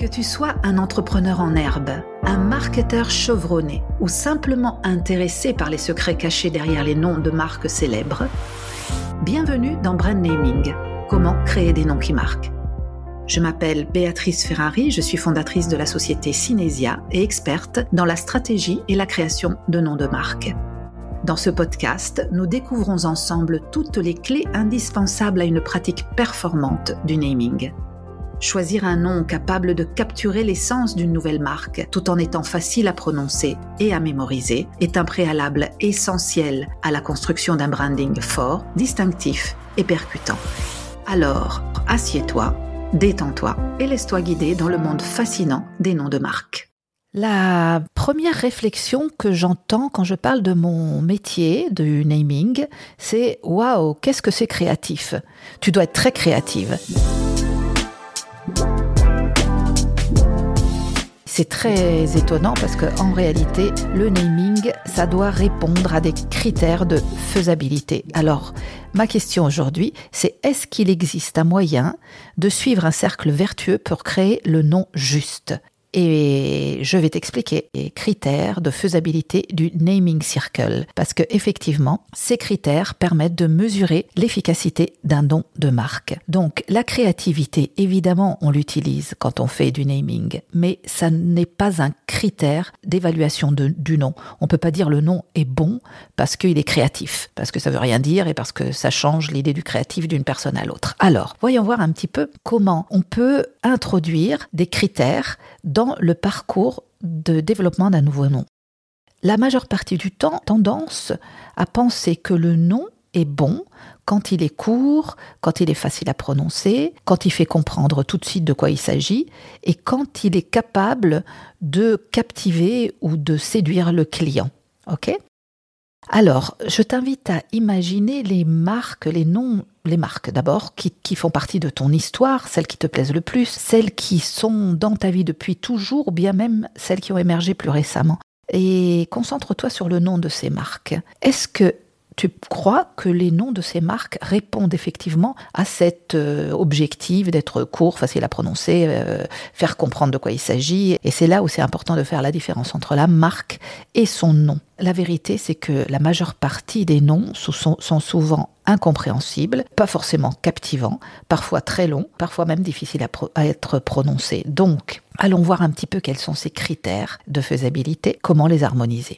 Que tu sois un entrepreneur en herbe, un marketeur chevronné ou simplement intéressé par les secrets cachés derrière les noms de marques célèbres, bienvenue dans Brand Naming, comment créer des noms qui marquent. Je m'appelle Béatrice Ferrari, je suis fondatrice de la société Cinesia et experte dans la stratégie et la création de noms de marques. Dans ce podcast, nous découvrons ensemble toutes les clés indispensables à une pratique performante du naming. Choisir un nom capable de capturer l'essence d'une nouvelle marque tout en étant facile à prononcer et à mémoriser est un préalable essentiel à la construction d'un branding fort, distinctif et percutant. Alors, assieds-toi, détends-toi et laisse-toi guider dans le monde fascinant des noms de marques. La première réflexion que j'entends quand je parle de mon métier, du naming, c'est waouh, qu'est-ce que c'est créatif? Tu dois être très créative. C'est très étonnant parce qu'en réalité, le naming, ça doit répondre à des critères de faisabilité. Alors, ma question aujourd'hui, c'est est-ce qu'il existe un moyen de suivre un cercle vertueux pour créer le nom juste? Et je vais t'expliquer les critères de faisabilité du naming circle parce que effectivement, ces critères permettent de mesurer l'efficacité d'un nom de marque. Donc la créativité, évidemment, on l'utilise quand on fait du naming, mais ça n'est pas un critère d'évaluation du nom. On peut pas dire le nom est bon parce qu'il est créatif, parce que ça veut rien dire et parce que ça change l'idée du créatif d'une personne à l'autre. Alors, voyons voir un petit peu comment on peut introduire des critères dans le parcours de développement d'un nouveau nom. La majeure partie du temps, tendance à penser que le nom est bon quand il est court, quand il est facile à prononcer, quand il fait comprendre tout de suite de quoi il s'agit et quand il est capable de captiver ou de séduire le client. Alors, je t'invite à imaginer les marques, les noms, les marques d'abord, qui, font partie de ton histoire, celles qui te plaisent le plus, celles qui sont dans ta vie depuis toujours, ou bien même celles qui ont émergé plus récemment. Et concentre-toi sur le nom de ces marques. Est-ce que tu crois que les noms de ces marques répondent effectivement à cet euh, objectif d'être court, facile à prononcer, euh, faire comprendre de quoi il s'agit. Et c'est là où c'est important de faire la différence entre la marque et son nom. La vérité, c'est que la majeure partie des noms sont, souvent incompréhensibles, pas forcément captivants, parfois très longs, parfois même difficiles à être prononcés. Donc, allons voir un petit peu quels sont ces critères de faisabilité, comment les harmoniser.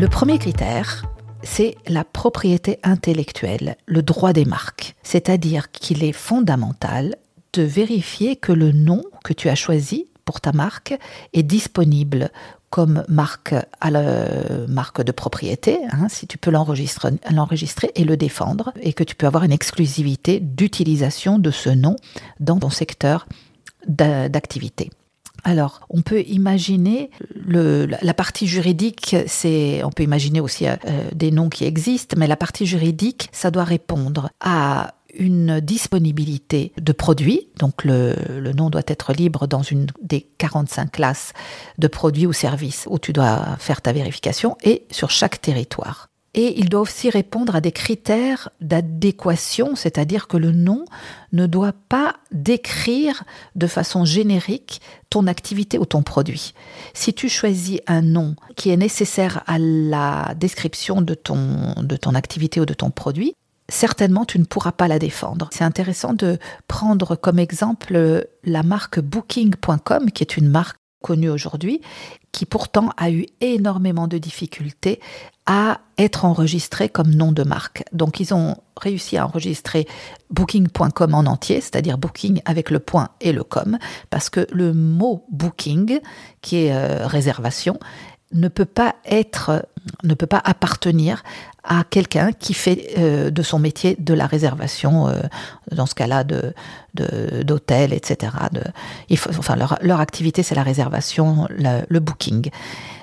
Le premier critère, c'est la propriété intellectuelle, le droit des marques. C'est-à-dire qu'il est fondamental de vérifier que le nom que tu as choisi pour ta marque est disponible comme marque de propriété, hein, si tu peux l'enregistrer et le défendre, et que tu peux avoir une exclusivité d'utilisation de ce nom dans ton secteur d'activité. Alors, on peut imaginer la partie juridique, c'est, on peut imaginer aussi euh, des noms qui existent, mais la partie juridique, ça doit répondre à une disponibilité de produits, donc le, le, nom doit être libre dans une des 45 classes de produits ou services où tu dois faire ta vérification et sur chaque territoire. Et il doit aussi répondre à des critères d'adéquation, c'est-à-dire que le nom ne doit pas décrire de façon générique ton activité ou ton produit. Si tu choisis un nom qui est nécessaire à la description de ton, de ton activité ou de ton produit, certainement tu ne pourras pas la défendre. C'est intéressant de prendre comme exemple la marque booking.com, qui est une marque connue aujourd'hui, qui pourtant a eu énormément de difficultés à être enregistré comme nom de marque. Donc ils ont réussi à enregistrer booking.com en entier, c'est-à-dire booking avec le point et le com, parce que le mot booking, qui est euh, réservation, ne peut pas être, ne peut pas appartenir à quelqu'un qui fait euh, de son métier de la réservation, euh, dans ce cas-là de d'hôtels, etc. De, il faut, enfin leur, leur activité c'est la réservation, le booking.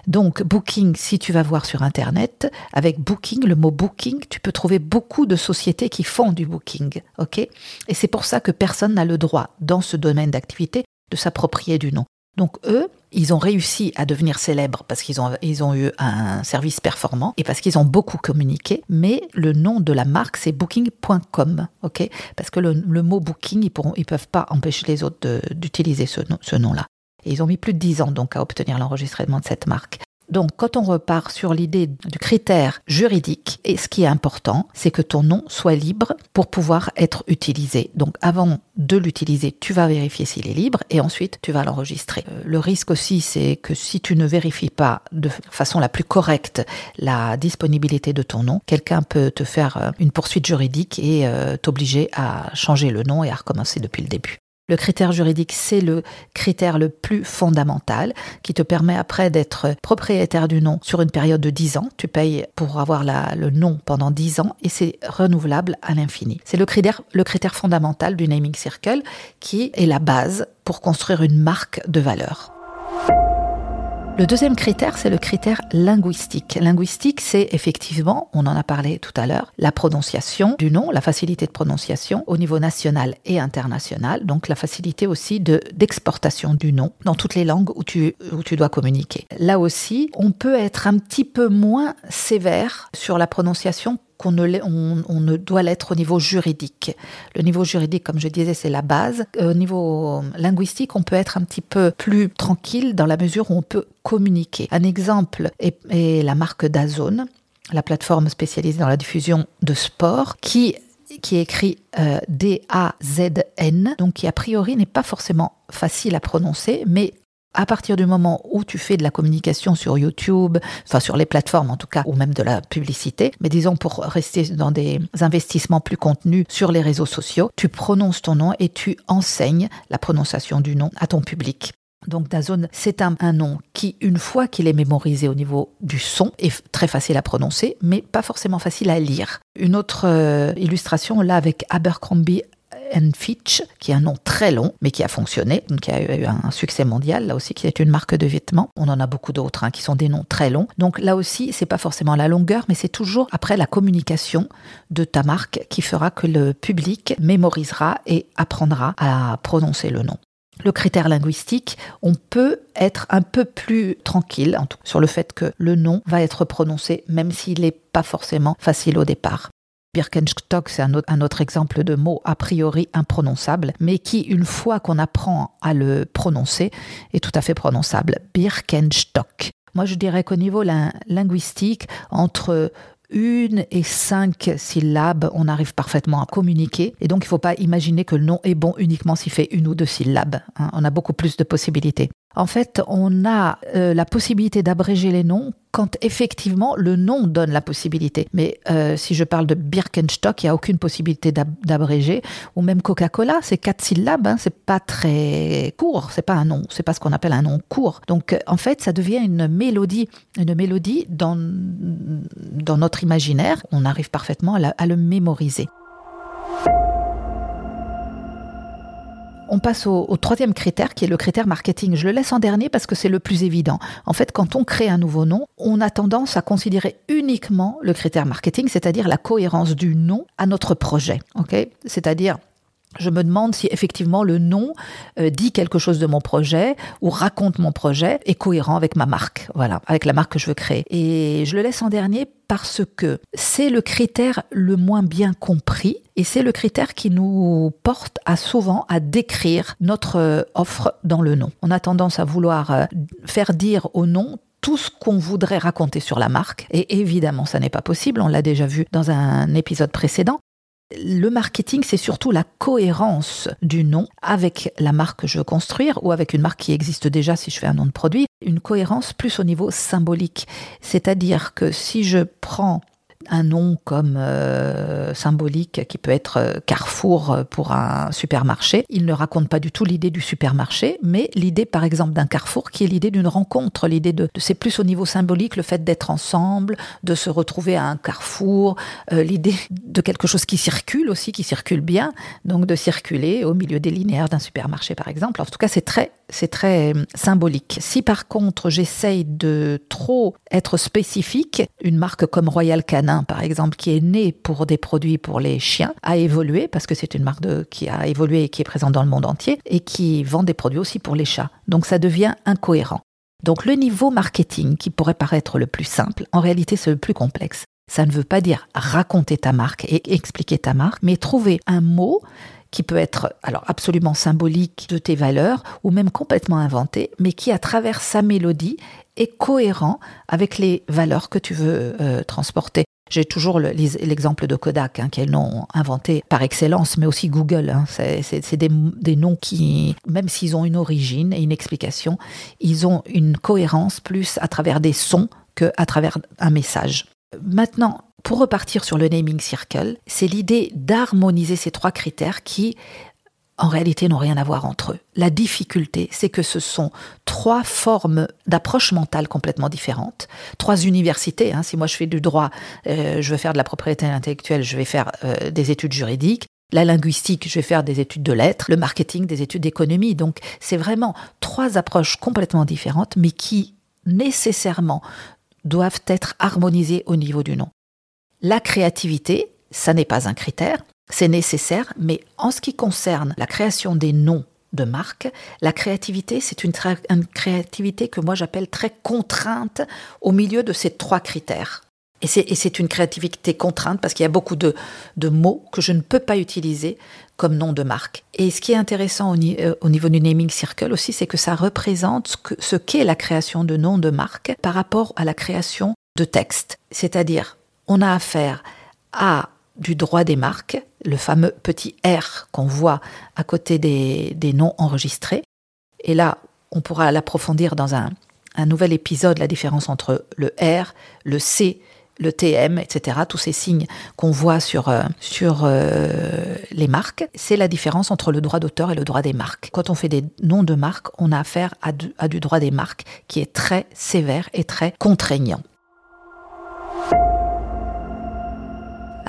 Donc booking, si tu vas voir sur internet, avec booking, le mot booking, tu peux trouver beaucoup de sociétés qui font du booking, ok? Et c'est pour ça que personne n'a le droit dans ce domaine d'activité de s'approprier du nom. Donc eux, ils ont réussi à devenir célèbres parce qu'ils ont, ils ont eu un service performant et parce qu'ils ont beaucoup communiqué. Mais le nom de la marque, c'est booking.com. ok? Parce que le, mot booking, ils ne ils peuvent pas empêcher les autres d'utiliser ce, ce nom-là. Et ils ont mis plus de 10 ans donc à obtenir l'enregistrement de cette marque. Donc, quand on repart sur l'idée du critère juridique, et ce qui est important, c'est que ton nom soit libre pour pouvoir être utilisé. Donc, avant de l'utiliser, tu vas vérifier s'il est libre et ensuite tu vas l'enregistrer. Euh, le risque aussi, c'est que si tu ne vérifies pas de façon la plus correcte la disponibilité de ton nom, quelqu'un peut te faire euh, une poursuite juridique et euh, t'obliger à changer le nom et à recommencer depuis le début. Le critère juridique, c'est le critère le plus fondamental qui te permet après d'être propriétaire du nom sur une période de 10 ans. Tu payes pour avoir le nom pendant 10 ans et c'est renouvelable à l'infini. C'est le critère, le critère fondamental du naming circle qui est la base pour construire une marque de valeur. Le deuxième critère, c'est le critère linguistique. Linguistique, c'est effectivement, on en a parlé tout à l'heure, la prononciation du nom, la facilité de prononciation au niveau national et international, donc la facilité aussi de d'exportation du nom dans toutes les langues où tu, où tu dois communiquer. Là aussi, on peut être un petit peu moins sévère sur la prononciation qu'on ne, doit l'être au niveau juridique. Le niveau juridique, comme je disais, c'est la base. Au niveau linguistique, on peut être un petit peu plus tranquille dans la mesure où on peut communiquer. Un exemple est, la marque Dazone, la plateforme spécialisée dans la diffusion de sport, qui écrit euh, D-A-Z-N, donc qui a priori n'est pas forcément facile à prononcer, mais à partir du moment où tu fais de la communication sur YouTube, enfin sur les plateformes en tout cas, ou même de la publicité, mais disons pour rester dans des investissements plus contenus sur les réseaux sociaux, tu prononces ton nom et tu enseignes la prononciation du nom à ton public. Donc Dazone, c'est un, nom qui, une fois qu'il est mémorisé au niveau du son, est très facile à prononcer, mais pas forcément facile à lire. Une autre euh, illustration, là, avec Abercrombie Fitch, qui est un nom très long, mais qui a fonctionné, qui a eu un succès mondial, là aussi, qui est une marque de vêtements. On en a beaucoup d'autres hein, qui sont des noms très longs. Donc là aussi, c'est pas forcément la longueur, mais c'est toujours après la communication de ta marque qui fera que le public mémorisera et apprendra à prononcer le nom le critère linguistique, on peut être un peu plus tranquille sur le fait que le nom va être prononcé, même s'il n'est pas forcément facile au départ. Birkenstock, c'est un autre, exemple de mot a priori imprononçable, mais qui, une fois qu'on apprend à le prononcer, est tout à fait prononçable. Birkenstock. Moi, je dirais qu'au niveau linguistique, entre une et cinq syllabes, on arrive parfaitement à communiquer. Et donc, il ne faut pas imaginer que le nom est bon uniquement s'il fait une ou deux syllabes. Hein. On a beaucoup plus de possibilités. En fait, on a euh, la possibilité d'abréger les noms quand effectivement le nom donne la possibilité. Mais euh, si je parle de Birkenstock, il n'y a aucune possibilité d'abréger. Ou même Coca-Cola, c'est quatre syllabes, hein, c'est pas très court, c'est pas un nom, c'est pas ce qu'on appelle un nom court. Donc euh, en fait, ça devient une mélodie, une mélodie dans, dans notre imaginaire. On arrive parfaitement à le mémoriser. On passe au, troisième critère qui est le critère marketing. Je le laisse en dernier parce que c'est le plus évident. En fait, quand on crée un nouveau nom, on a tendance à considérer uniquement le critère marketing, c'est-à-dire la cohérence du nom à notre projet. Ok? C'est-à-dire je me demande si effectivement le nom euh, dit quelque chose de mon projet ou raconte mon projet est cohérent avec ma marque, voilà, avec la marque que je veux créer. Et je le laisse en dernier parce que c'est le critère le moins bien compris et c'est le critère qui nous porte à souvent à décrire notre euh, offre dans le nom. On a tendance à vouloir euh, faire dire au nom tout ce qu'on voudrait raconter sur la marque. Et évidemment, ça n'est pas possible. On l'a déjà vu dans un épisode précédent. Le marketing, c'est surtout la cohérence du nom avec la marque que je veux construire ou avec une marque qui existe déjà si je fais un nom de produit. Une cohérence plus au niveau symbolique. C'est-à-dire que si je prends un nom comme euh, symbolique qui peut être euh, Carrefour pour un supermarché. Il ne raconte pas du tout l'idée du supermarché, mais l'idée par exemple d'un Carrefour qui est l'idée d'une rencontre, l'idée de, c'est plus au niveau symbolique le fait d'être ensemble, de se retrouver à un Carrefour, euh, l'idée de quelque chose qui circule aussi, qui circule bien, donc de circuler au milieu des linéaires d'un supermarché par exemple. En tout cas, c'est très c'est très symbolique. Si par contre j'essaye de trop être spécifique, une marque comme Royal Canin Par exemple, qui est né pour des produits pour les chiens, a évolué parce que c'est une marque qui a évolué et qui est présente dans le monde entier et qui vend des produits aussi pour les chats. Donc ça devient incohérent. Donc le niveau marketing qui pourrait paraître le plus simple, en réalité c'est le plus complexe. Ça ne veut pas dire raconter ta marque et expliquer ta marque, mais trouver un mot qui peut être alors absolument symbolique de tes valeurs ou même complètement inventé, mais qui à travers sa mélodie est cohérent avec les valeurs que tu veux euh, transporter. J'ai toujours l'exemple de Kodak, hein, qui est nom inventé par excellence, mais aussi Google. Hein. C'est des, des, noms qui, même s'ils ont une origine et une explication, ils ont une cohérence plus à travers des sons qu'à travers un message. Maintenant, pour repartir sur le naming circle, c'est l'idée d'harmoniser ces trois critères qui, en réalité, n'ont rien à voir entre eux. La difficulté, c'est que ce sont trois formes d'approche mentale complètement différentes, trois universités. Hein. Si moi je fais du droit, euh, je veux faire de la propriété intellectuelle, je vais faire euh, des études juridiques. La linguistique, je vais faire des études de lettres, le marketing, des études d'économie. Donc, c'est vraiment trois approches complètement différentes, mais qui nécessairement doivent être harmonisées au niveau du nom. La créativité, ça n'est pas un critère, c'est nécessaire, mais en ce qui concerne la création des noms de marque, la créativité, c'est une, créativité que moi j'appelle très contrainte au milieu de ces trois critères. Et c'est une créativité contrainte parce qu'il y a beaucoup de, mots que je ne peux pas utiliser comme nom de marque. Et ce qui est intéressant au, euh, niveau du naming circle aussi, c'est que ça représente ce qu'est la création de noms de marque par rapport à la création de texte. C'est-à-dire, on a affaire à du droit des marques, le fameux petit R qu'on voit à côté des, noms enregistrés. Et là, on pourra l'approfondir dans un, nouvel épisode, la différence entre le R, le C, le TM, etc., tous ces signes qu'on voit sur, euh, sur euh, les marques, c'est la différence entre le droit d'auteur et le droit des marques. Quand on fait des noms de marques, on a affaire à du droit des marques qui est très sévère et très contraignant.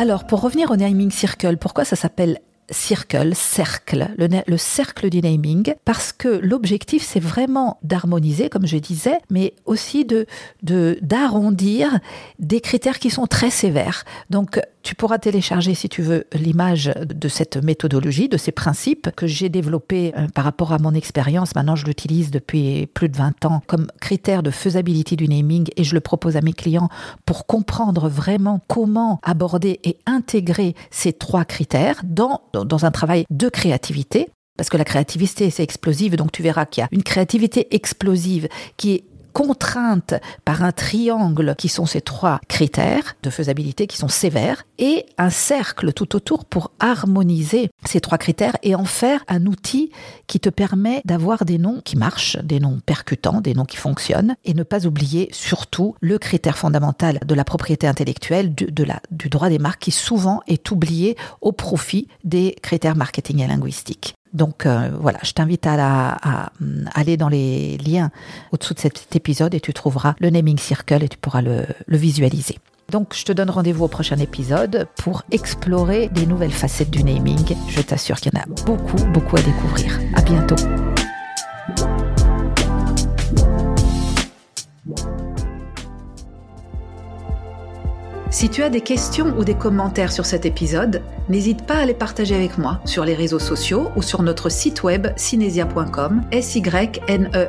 Alors, pour revenir au naming circle, pourquoi ça s'appelle circle, cercle, le, cercle du naming, parce que l'objectif c'est vraiment d'harmoniser, comme je disais, mais aussi de d'arrondir des critères qui sont très sévères. Donc tu pourras télécharger, si tu veux, l'image de cette méthodologie, de ces principes que j'ai développés euh, par rapport à mon expérience. Maintenant, je l'utilise depuis plus de 20 ans comme critère de faisabilité du naming et je le propose à mes clients pour comprendre vraiment comment aborder et intégrer ces trois critères dans, dans un travail de créativité parce que la créativité, c'est explosive, donc tu verras qu'il y a une créativité explosive qui est contrainte par un triangle qui sont ces trois critères de faisabilité qui sont sévères et un cercle tout autour pour harmoniser ces trois critères et en faire un outil qui te permet d'avoir des noms qui marchent, des noms percutants, des noms qui fonctionnent et ne pas oublier surtout le critère fondamental de la propriété intellectuelle, du droit des marques qui souvent est oublié au profit des critères marketing et linguistiques. Donc euh, voilà, je t'invite à, aller dans les liens au-dessous de cet épisode et tu trouveras le naming circle et tu pourras le visualiser. Donc je te donne rendez-vous au prochain épisode pour explorer des nouvelles facettes du naming. Je t'assure qu'il y en a beaucoup, beaucoup à découvrir. À bientôt. Si tu as des questions ou des commentaires sur cet épisode, n'hésite pas à les partager avec moi sur les réseaux sociaux ou sur notre site web cinesia.com, s y n e.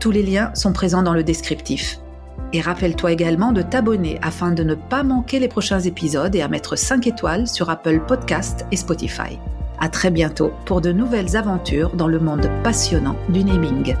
Tous les liens sont présents dans le descriptif. Et rappelle-toi également de t'abonner afin de ne pas manquer les prochains épisodes et à mettre 5 étoiles sur Apple Podcast et Spotify. À très bientôt pour de nouvelles aventures dans le monde passionnant du naming.